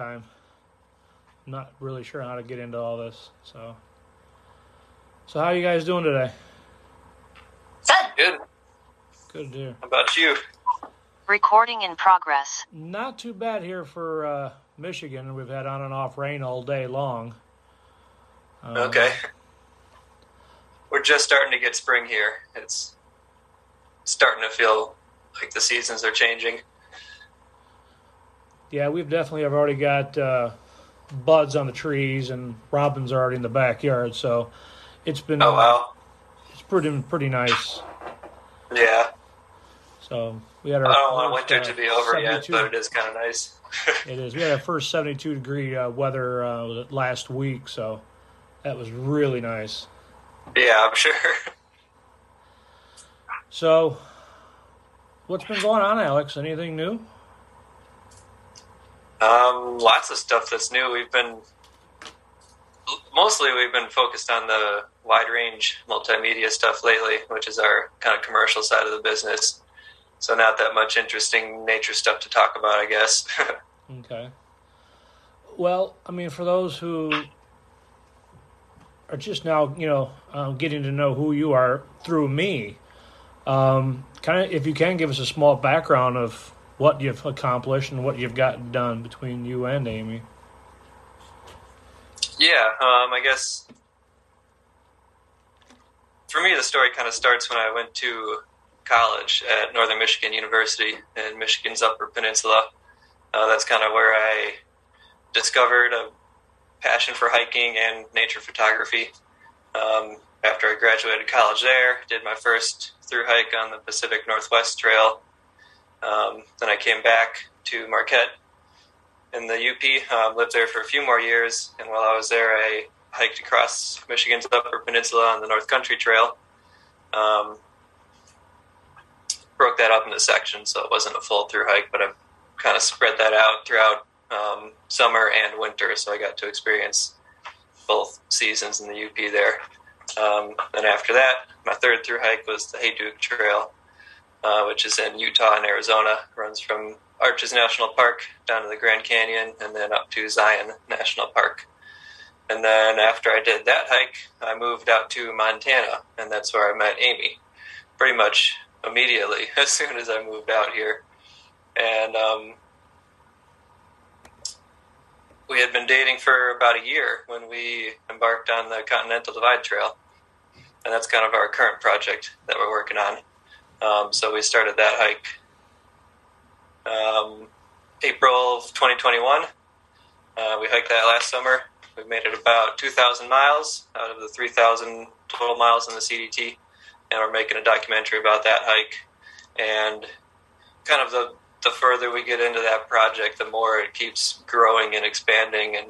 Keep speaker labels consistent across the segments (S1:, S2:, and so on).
S1: time. I'm not really sure how to get into all this. So, so how are you guys doing today?
S2: Good.
S1: Good to hear.
S2: How about you?
S3: Recording in progress.
S1: Not too bad here for uh, Michigan. We've had on and off rain all day long. Um,
S2: Okay. We're just starting to get spring here. It's starting to feel like the seasons are changing.
S1: Yeah, we've definitely have already got uh, buds on the trees, and robins are already in the backyard. So it's been
S2: Oh wow.
S1: it's pretty pretty nice.
S2: Yeah.
S1: So we had our
S2: I don't want
S1: first,
S2: winter
S1: uh,
S2: to be over yet,
S1: 72
S2: but it is kind of nice.
S1: It is. We had our first 72 degree uh, weather uh, last week, so that was really nice.
S2: yeah, I'm sure.
S1: So, what's been going on, Alex? Anything new?
S2: Um, lots of stuff that's new. We've been mostly we've been focused on the wide range multimedia stuff lately, which is our kind of commercial side of the business. So not that much interesting nature stuff to talk about, I guess.
S1: Okay. Well, I mean, for those who are just now, you know, um, getting to know who you are through me, um, kind of, if you can give us a small background of what you've accomplished and what you've gotten done between you and Amy.
S2: Yeah, um, I guess for me, the story kind of starts when I went to college at Northern Michigan University in Michigan's Upper Peninsula. Uh, that's kind of where I discovered a passion for hiking and nature photography. Um, after I graduated college there, did my first through hike on the Pacific Northwest Trail. Um, then I came back to Marquette in the UP. Um, lived there for a few more years, and while I was there, I hiked across Michigan's Upper Peninsula on the North Country Trail. Um, broke that up into sections, so it wasn't a full through hike, but I've kind of spread that out throughout um, summer and winter, so I got to experience both seasons in the UP there. Um, then after that, my third through hike was the Hayduke Trail, uh, which is in Utah and Arizona. Runs from Arches National Park down to the Grand Canyon and then up to Zion National Park. And then after I did that hike, I moved out to Montana, and that's where I met Amy. Pretty much immediately as soon as I moved out here. And um, we had been dating for about a year when we embarked on the Continental Divide Trail. And that's kind of our current project that we're working on. Um, so we started that hike um, April of 2021. Uh, we hiked that last summer. We made it about 2,000 miles out of the 3,000 total miles in the CDT, and we're making a documentary about that hike. And kind of the the further we get into that project, the more it keeps growing and expanding, and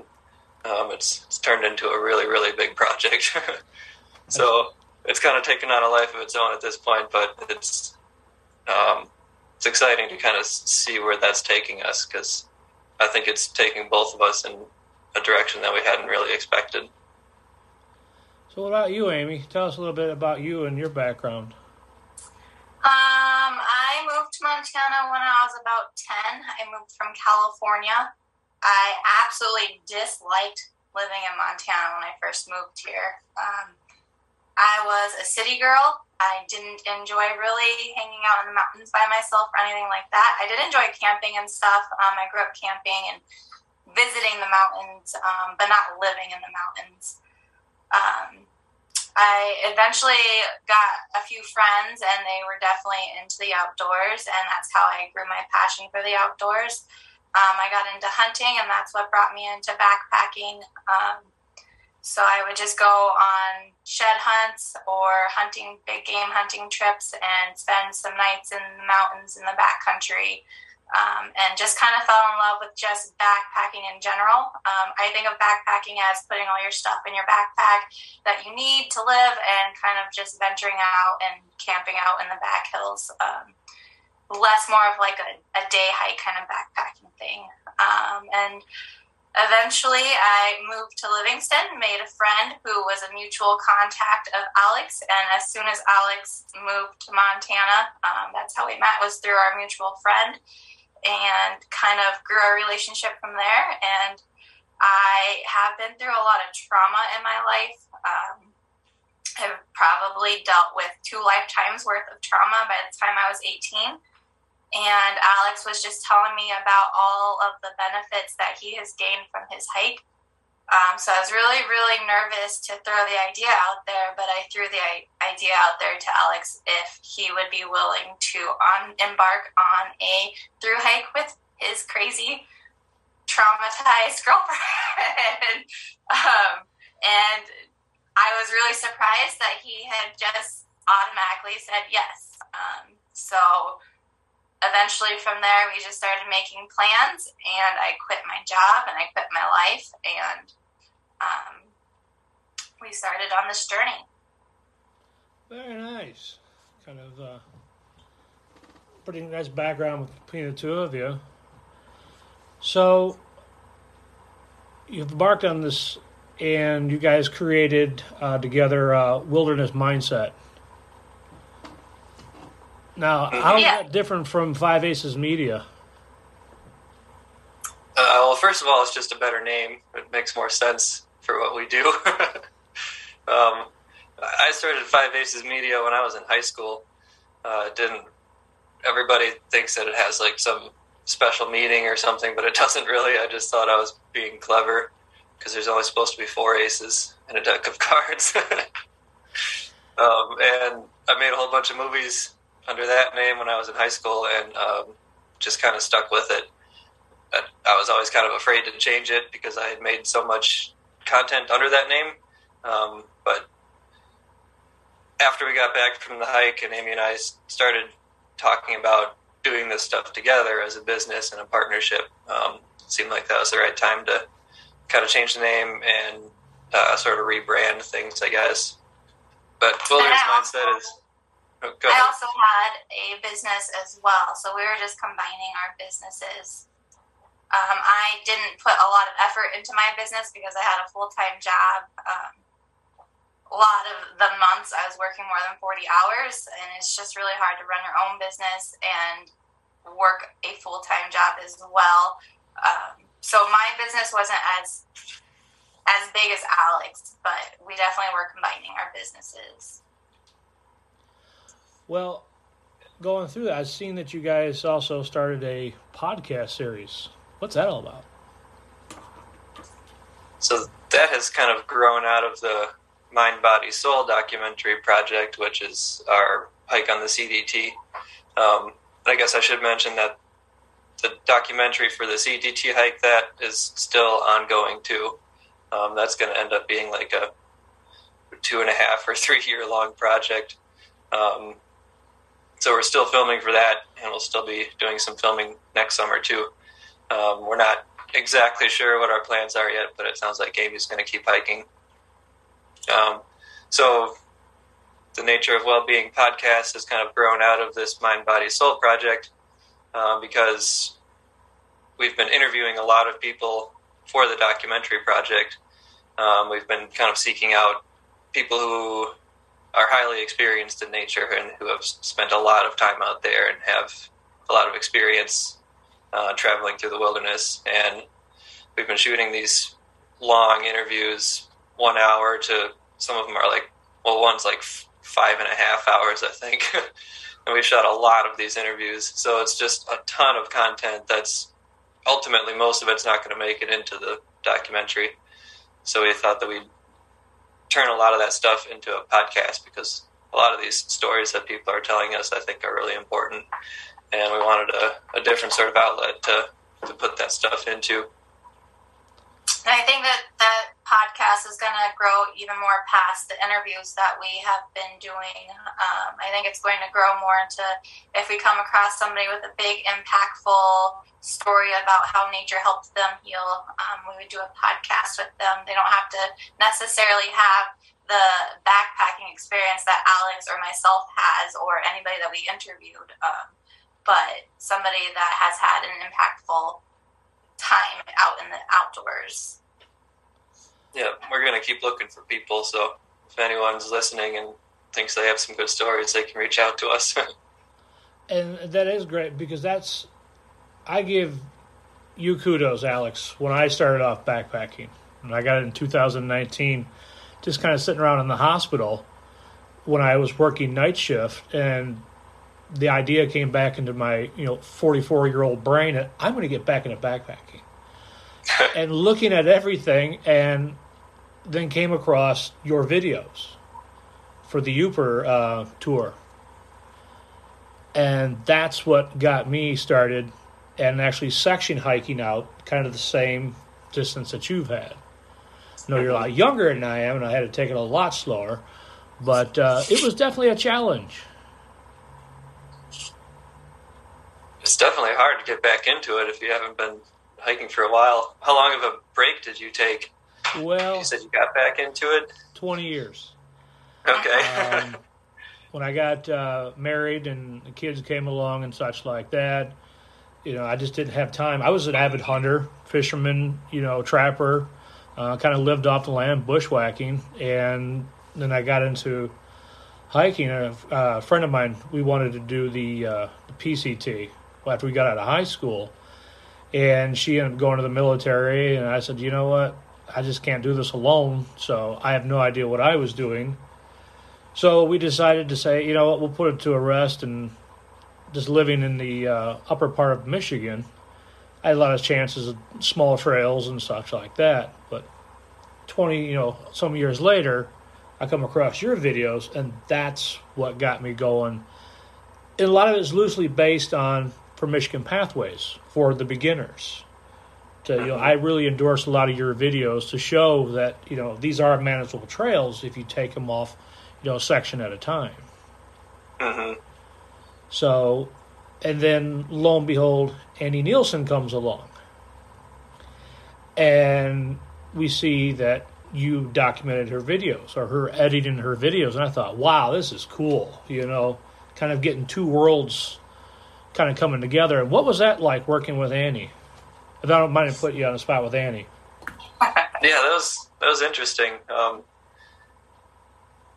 S2: um, it's it's turned into a really really big project. so it's kind of taken on a life of its own at this point, but it's um, it's exciting to kind of see where that's taking us because I think it's taking both of us in a direction that we hadn't really expected.
S1: So, what about you, Amy? Tell us a little bit about you and your background.
S4: Um, I moved to Montana when I was about 10. I moved from California. I absolutely disliked living in Montana when I first moved here. Um, I was a city girl. I didn't enjoy really hanging out in the mountains by myself or anything like that. I did enjoy camping and stuff. Um, I grew up camping and visiting the mountains, um, but not living in the mountains. Um, I eventually got a few friends, and they were definitely into the outdoors, and that's how I grew my passion for the outdoors. Um, I got into hunting, and that's what brought me into backpacking. So I would just go on shed hunts or hunting big game hunting trips and spend some nights in the mountains in the backcountry. Um, and just kind of fell in love with just backpacking in general. Um, I think of backpacking as putting all your stuff in your backpack that you need to live and kind of just venturing out and camping out in the back hills. Um, less more of like a, a day hike kind of backpacking thing. Um, and eventually I moved to Livingston, made a friend who was a mutual contact of Alex. And as soon as Alex moved to Montana, um, that's how we met, was through our mutual friend. and kind of grew our relationship from there. And I have been through a lot of trauma in my life. Um, I've probably dealt with two lifetimes worth of trauma by the time I was 18. And Alex was just telling me about all of the benefits that he has gained from his hike. Um, so I was really, really nervous to throw the idea out there, but I threw the idea out there to Alex if he would be willing to on, embark on a through hike with his crazy, traumatized girlfriend. um, and I was really surprised that he had just automatically said yes. Um, so eventually from there we just started making plans and I quit my job and I quit my life and um, we started on this journey.
S1: Very nice. Kind of uh, pretty nice background between the two of you. So you've embarked on this, and you guys created uh, together uh, Wilderness Mindset. Now, how is
S4: Yeah.
S1: that different from Five Aces Media?
S2: Uh, well, first of all, it's just a better name. It makes more sense for what we do. um, I started Five Aces Media when I was in high school. Uh, didn't everybody thinks that it has like some special meaning or something, but it doesn't really. I just thought I was being clever because there's only supposed to be four aces in a deck of cards. um, and I made a whole bunch of movies under that name when I was in high school, and um, just kind of stuck with it. I, I was always kind of afraid to change it because I had made so much content under that name. Um, but after we got back from the hike, and Amy and I started talking about doing this stuff together as a business and a partnership, um, it seemed like that was the right time to kind of change the name and uh, sort of rebrand things, I guess. But Wilderness
S4: And I also-
S2: Mindset is. Oh,
S4: I also had a business as well, so we were just combining our businesses. Um, I didn't put a lot of effort into my business because I had a full time job. Um, a lot of the months I was working more than 40 hours, and it's just really hard to run your own business and work a full time job as well. Um, so my business wasn't as as big as Alex, but we definitely were combining our businesses.
S1: Well, going through that, I've seen that you guys also started a podcast series. What's that all about?
S2: So that has kind of grown out of the Mind, Body, Soul documentary project, which is our hike on the CDT. Um, I guess I should mention that the documentary for the CDT hike that is still ongoing too. Um, that's going to end up being like a two and a half or three year long project. Um, so we're still filming for that, and we'll still be doing some filming next summer too. Um, we're not exactly sure what our plans are yet, but it sounds like Amy's going to keep hiking. Um, so the nature of well-being podcast has kind of grown out of this mind, body, soul project um, because we've been interviewing a lot of people for the documentary project. Um, we've been kind of seeking out people who are highly experienced in nature and who have spent a lot of time out there and have a lot of experience uh, traveling through the wilderness. And we've been shooting these long interviews, one hour to some of them are like, well, one's like five and a half hours, I think. and we shot a lot of these interviews. So it's just a ton of content that's ultimately most of it's not going to make it into the documentary. So we thought that we'd turn a lot of that stuff into a podcast because a lot of these stories that people are telling us, I think, are really important. And we wanted a, a different sort of outlet to, to put that stuff into.
S4: I think that that podcast is going to grow even more past the interviews that we have been doing. Um, I think it's going to grow more into if we come across somebody with a big, impactful story about how nature helped them heal, um, we would do a podcast with them. They don't have to necessarily have the backpacking experience that Alex or myself has, or anybody that we interviewed, um, but somebody that has had an impactful time out in the outdoors.
S2: Yeah, we're going to keep looking for people. So if anyone's listening and thinks they have some good stories, they can reach out to us.
S1: And that is great because that's I give you kudos, Alex. When I started off backpacking, and I got it in 2019, just kind of sitting around in the hospital when I was working night shift, and the idea came back into my you know 44 year old brain that I'm going to get back into backpacking, and looking at everything, and then came across your videos for the Uper uh, tour, and that's what got me started, and actually section hiking out kind of the same distance that you've had. Know you're a lot younger than I am, and I had to take it a lot slower, but uh, it was definitely a challenge.
S2: It's definitely hard to get back into it if you haven't been hiking for a while. How long of a break did you take?
S1: Well,
S2: You said you got back into it.
S1: 20 years.
S2: Okay.
S1: Um, when I got uh, married and the kids came along and such like that, you know, I just didn't have time. I was an avid hunter, fisherman, you know, trapper, uh, kind of lived off the land, bushwhacking, and then I got into hiking. A, a friend of mine, we wanted to do the, uh, the PCT after we got out of high school, and she ended up going to the military, and I said, you know what? I just can't do this alone, so I have no idea what I was doing. So we decided to say, you know what, we'll put it to a rest and just living in the uh, upper part of Michigan, I had a lot of chances of small trails and such like that. But 20, you know, some years later, I come across your videos, and that's what got me going. And a lot of it is loosely based on for Michigan Pathways for the beginners. To, you know, I really endorse a lot of your videos to show that you know these are manageable trails if you take them off, you know, section at a time.
S2: hmm
S1: So, and then lo and behold, Annie Nielsen comes along. And we see that you documented her videos or her editing her videos. And I thought, wow, this is cool. You know, kind of getting two worlds kind of coming together. And what was that like working with Annie? If I don't mind to put you on the spot with Annie.
S2: Yeah, that was that was interesting. Um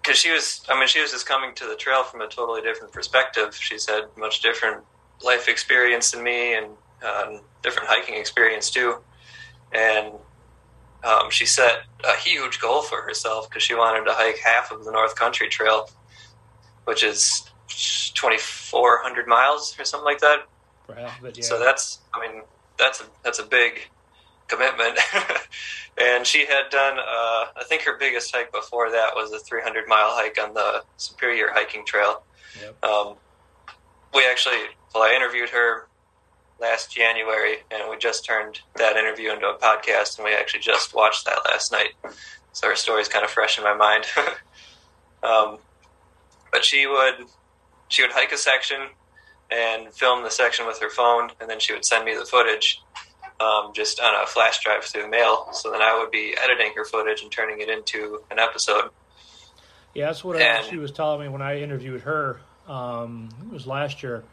S2: 'cause because she was, I mean, she was just coming to the trail from a totally different perspective. She's had much different life experience than me, and um, different hiking experience too. And um, she set a huge goal for herself because she wanted to hike half of the North Country Trail, which is twenty four hundred miles or something like that.
S1: Yeah.
S2: So that's, I mean, that's a, that's a big commitment. and she had done, uh, I think her biggest hike before that was a 300 mile hike on the Superior Hiking Trail.
S1: Yep.
S2: Um, we actually, well, I interviewed her last January, and we just turned that interview into a podcast, and we actually just watched that last night. So her story's kind of fresh in my mind. um, but she would she would hike a section and film the section with her phone, and then she would send me the footage um, just on a flash drive through the mail. So then I would be editing her footage and turning it into an episode.
S1: Yeah, that's what
S2: And-
S1: she was telling me when I interviewed her. Um, it was last year.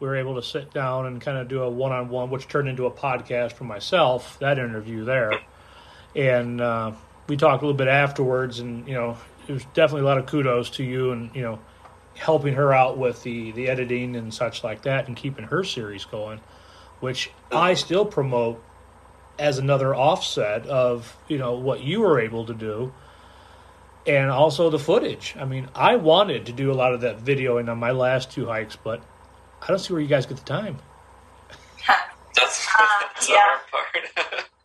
S1: We were able to sit down and kind of do a one-on-one, which turned into a podcast for myself. That interview there, and uh, we talked a little bit afterwards. And you know, it was definitely a lot of kudos to you, and you know, helping her out with the the editing and such like that, and keeping her series going, which I still promote as another offset of you know what you were able to do and also the footage. I mean, I wanted to do a lot of that videoing on my last two hikes, but I don't see where you guys get the time.
S2: That's,
S4: Uh,
S2: that's
S4: yeah.
S2: hard part.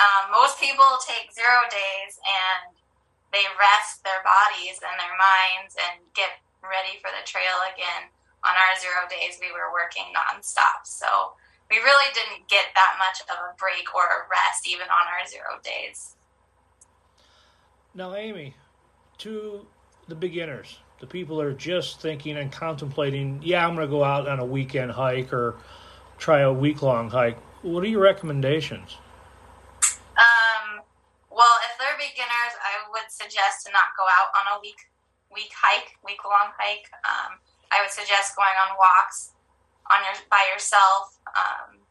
S4: Um, most people take zero days and they rest their bodies and their minds and get ready for the trail again. On our zero days, we were working nonstop. So we really didn't get that much of a break or a rest even on our zero days.
S1: Now, Amy, to the beginners, the people that are just thinking and contemplating, yeah, I'm going to go out on a weekend hike or try a week long hike. What are your recommendations?
S4: Um, well, if they're beginners, I would suggest to not go out on a week week hike, week long hike. Um, I would suggest going on walks on your by yourself. Um,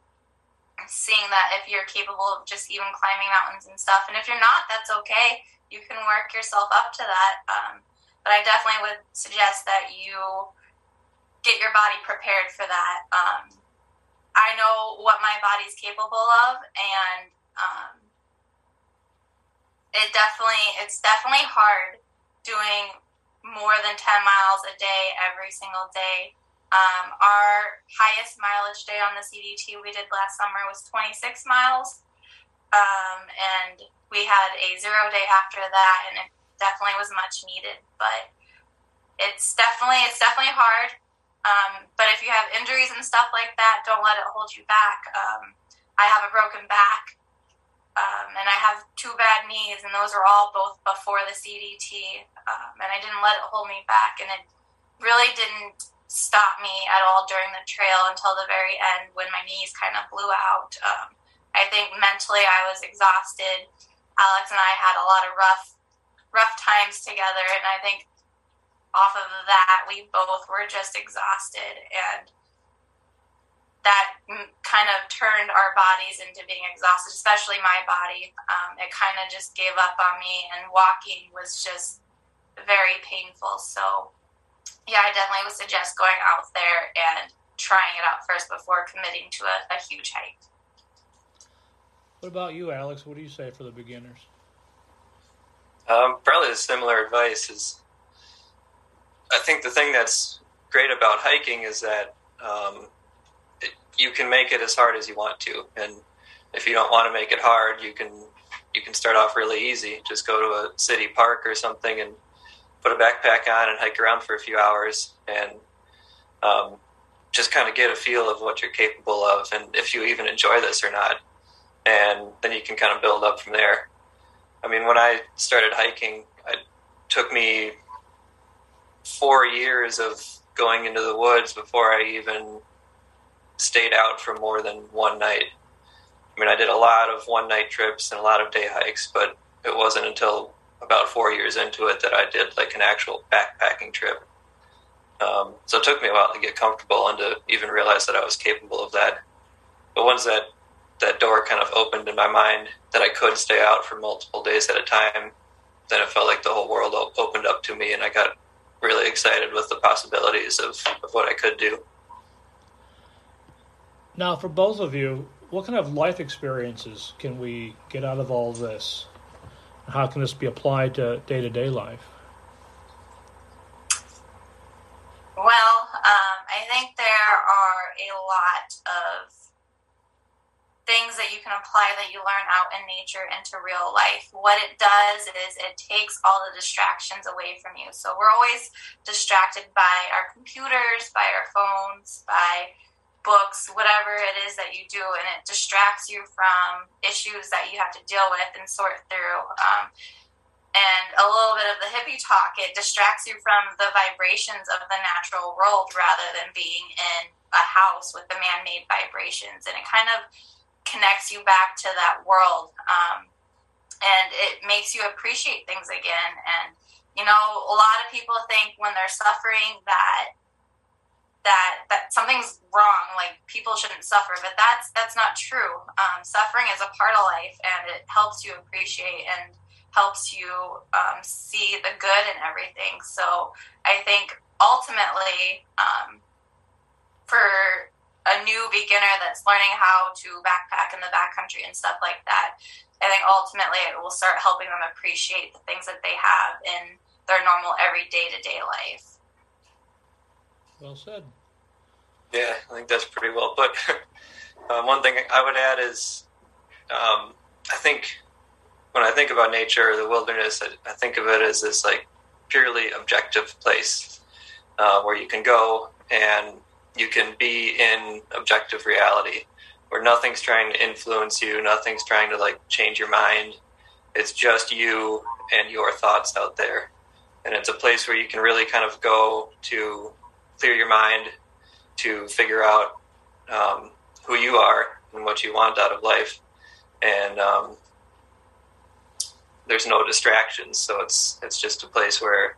S4: seeing that if you're capable of just even climbing mountains and stuff, and if you're not, that's okay. You can work yourself up to that. Um, but I definitely would suggest that you get your body prepared for that. Um, I know what my body's capable of, and um, it definitely it's definitely hard doing more than 10 miles a day every single day. Um, our highest mileage day on the CDT we did last summer was 26 miles, um, and we had a zero day after that, and it definitely was much needed. But it's definitely it's definitely hard. Um, but if you have injuries and stuff like that, don't let it hold you back. Um, I have a broken back, um, and I have two bad knees, and those are all both before the CDT. Um, and I didn't let it hold me back, and it really didn't stop me at all during the trail until the very end when my knees kind of blew out. Um, I think mentally I was exhausted. Alex and I had a lot of rough, rough times together, and I think off of that, we both were just exhausted, and that kind of turned our bodies into being exhausted, especially my body. Um, it kind of just gave up on me, and walking was just very painful. So, yeah, I definitely would suggest going out there and trying it out first before committing to a, a huge hike.
S1: What about you, Alex? What do you say for the beginners?
S2: Um, probably the similar advice is I think the thing that's great about hiking is that um, it, you can make it as hard as you want to, and if you don't want to make it hard, you can you can start off really easy. Just go to a city park or something and put a backpack on and hike around for a few hours, and um, just kind of get a feel of what you're capable of, and if you even enjoy this or not, and then you can kind of build up from there. I mean, when I started hiking, it took me four years of going into the woods before I even stayed out for more than one night. I mean, I did a lot of one night trips and a lot of day hikes, but it wasn't until about four years into it that I did like an actual backpacking trip. Um, so it took me a while to get comfortable and to even realize that I was capable of that. But once that that door kind of opened in my mind that I could stay out for multiple days at a time, then it felt like the whole world opened up to me, and I got really excited with the possibilities of, of what I could do.
S1: Now, for both of you, what kind of life experiences can we get out of all this? How can this be applied to day to day life?
S4: Well, um, I think there are a lot of things that you can apply that you learn out in nature into real life. What it does is it takes all the distractions away from you. So we're always distracted by our computers, by our phones, by books, whatever it is that you do, and it distracts you from issues that you have to deal with and sort through. Um, and a little bit of the hippie talk, it distracts you from the vibrations of the natural world rather than being in a house with the man made vibrations. And it kind of connects you back to that world um, and it makes you appreciate things again and you know a lot of people think when they're suffering that that that something's wrong like people shouldn't suffer but that's that's not true um, suffering is a part of life and it helps you appreciate and helps you um, see the good in everything so i think ultimately um, for a new beginner that's learning how to backpack in the backcountry and stuff like that, I think ultimately it will start helping them appreciate the things that they have in their normal every day to day life.
S1: Well said.
S2: Yeah, I think that's pretty well put. um, one thing I would add is um, I think when I think about nature or the wilderness, I, I think of it as this like purely objective place uh, where you can go and you can be in objective reality where nothing's trying to influence you, nothing's trying to like change your mind. It's just you and your thoughts out there. And it's a place where you can really kind of go to clear your mind, to figure out um, who you are and what you want out of life. And um, there's no distractions, so it's it's just a place where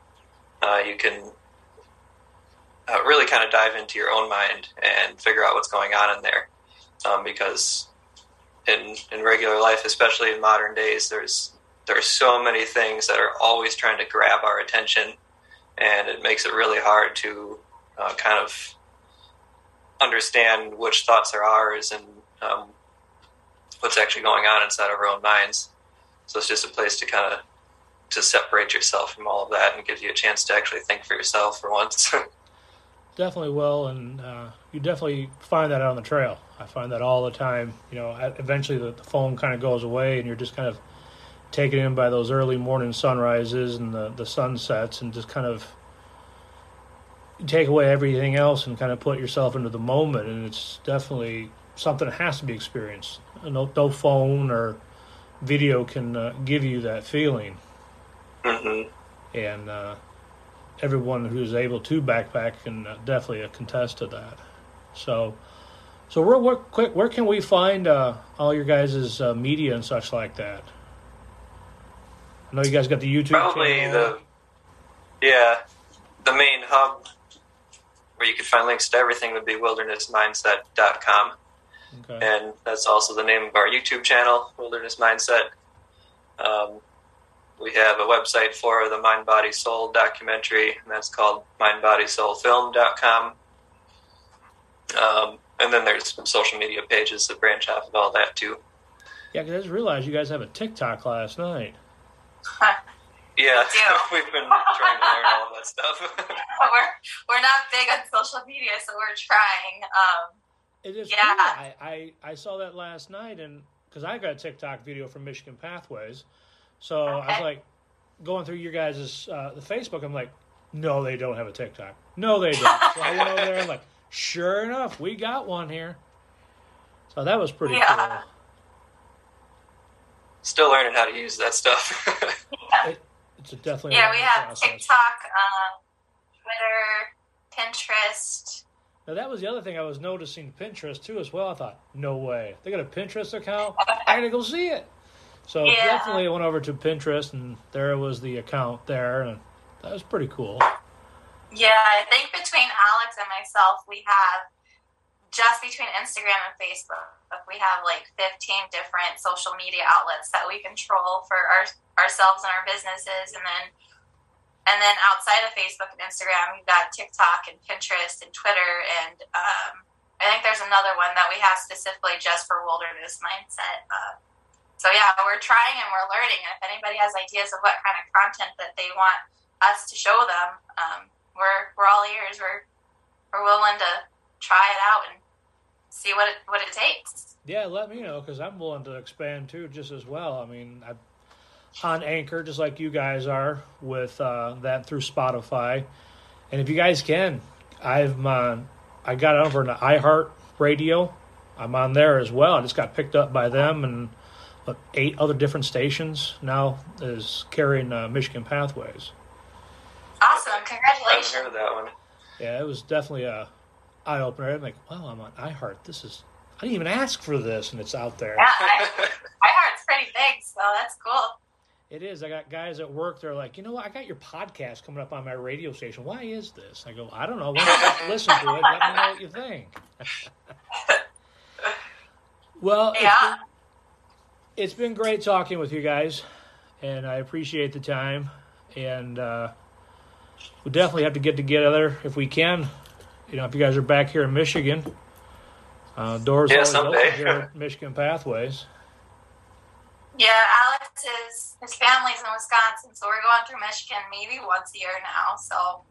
S2: uh, you can uh, really kind of dive into your own mind and figure out what's going on in there. Um, because in in regular life, especially in modern days, there's there's so many things that are always trying to grab our attention, and it makes it really hard to uh, kind of understand which thoughts are ours and um, what's actually going on inside of our own minds. So it's just a place to kind of to separate yourself from all of that and gives you a chance to actually think for yourself for once.
S1: definitely will, and uh, you definitely find that out on the trail. I find that all the time. You know, eventually the, the phone kind of goes away, and you're just kind of taken in by those early morning sunrises and the, the sunsets, and just kind of take away everything else and kind of put yourself into the moment. And it's definitely something that has to be experienced. No, no phone or video can uh, give you that feeling.
S2: Mm-hmm.
S1: And uh, everyone who's able to backpack can uh, definitely contest to that. So, so real quick, where can we find uh, all your guys' uh, media and such like that? I know you guys got the YouTube
S2: Probably
S1: channel.
S2: the yeah, the main hub where you can find links to everything would be wildernessmindset.com.
S1: Okay.
S2: And that's also the name of our YouTube channel, Wilderness Mindset. Um, we have a website for the Mind Body Soul documentary, and that's called mindbodysoulfilm.com. Um, and then there's some social media pages that branch off of all that too.
S1: Yeah, because I just realized you guys have a TikTok last night.
S2: Yeah,
S4: We do.
S2: we've been trying to learn all of that stuff.
S4: we're we're not big on social media, so we're trying. Um,
S1: It is
S4: Yeah.
S1: cool. I, I, I saw that last night, and because I got a TikTok video from Michigan Pathways, so I was like going through your guys' uh, the Facebook. I'm like, no, they don't have a TikTok. No, they don't. so I went over there. I'm like, sure enough, we got one here. So that was pretty
S4: Yeah.
S2: Still learning how to use that stuff.
S1: it's a definitely
S4: yeah, we have
S1: process.
S4: TikTok, um, Twitter, Pinterest.
S1: Now that was the other thing I was noticing Pinterest too as well. I thought, no way, they got a Pinterest account. I gotta go see it. So
S4: Yeah.
S1: definitely went over to Pinterest, and there was the account there, and that was pretty cool.
S4: Yeah, I think between Alex and myself, we have just between Instagram and Facebook, we have like 15 different social media outlets that we control for our, ourselves and our businesses, and then and then outside of Facebook and Instagram, we've got TikTok and Pinterest and Twitter, and um, I think there's another one that we have specifically just for wilderness mindset. Uh, so yeah, we're trying and we're learning. And if anybody has ideas of what kind of content that they want us to show them, um, we're we're all ears. We're we're willing to try it out and see what it what it takes.
S1: Yeah, let me know because I'm willing to expand too, just as well. I mean, I, on Anchor, just like you guys are with uh, that through Spotify, and if you guys can, I've uh, I got it over to iHeart Radio. I'm on there as well. I just got picked up by them and uh, eight other different stations now is carrying uh, Michigan Pathways.
S4: Awesome! Congratulations.
S2: I haven't
S4: Congratulations.
S2: heard of that one.
S1: Yeah, it was definitely a eye opener. I'm like, wow, I'm on iHeart. This is I didn't even ask for this, and it's out there.
S4: Yeah, I, iHeart's pretty big, so that's cool.
S1: It is. I got guys at work. They're like, you know what? I got your podcast coming up on my radio station. Why is this? I go, I don't know. Why don't you listen to it? Let me know what you think. well, it's
S4: Yeah.
S1: been- it's been great talking with you guys, and I appreciate the time. And uh, we definitely have to get together if we can. You know, if you guys are back here in Michigan, uh, doors
S2: Yeah,
S1: always
S2: someday.
S1: open here at Michigan Pathways.
S4: Yeah, Alex is his family's in Wisconsin, so we're going through Michigan maybe once a year now. So,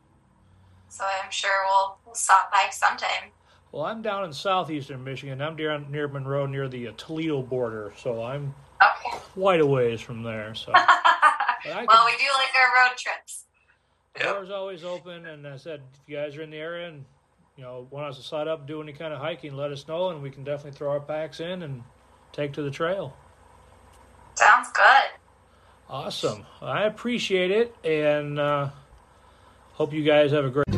S4: so I'm sure we'll we'll stop by sometime.
S1: Well, I'm down in southeastern Michigan. I'm near, near Monroe, near the uh, Toledo border, so I'm
S4: Okay.
S1: quite a ways from there. So I
S4: well,
S1: can-
S4: we do like our road trips.
S1: the
S2: Yep.
S1: door's always open. And I said, if you guys are in the area and you know want us to set up, do any kind of hiking, let us know, and we can definitely throw our packs in and take to the trail.
S4: Sounds good.
S1: Awesome. I appreciate it, and uh, hope you guys have a great.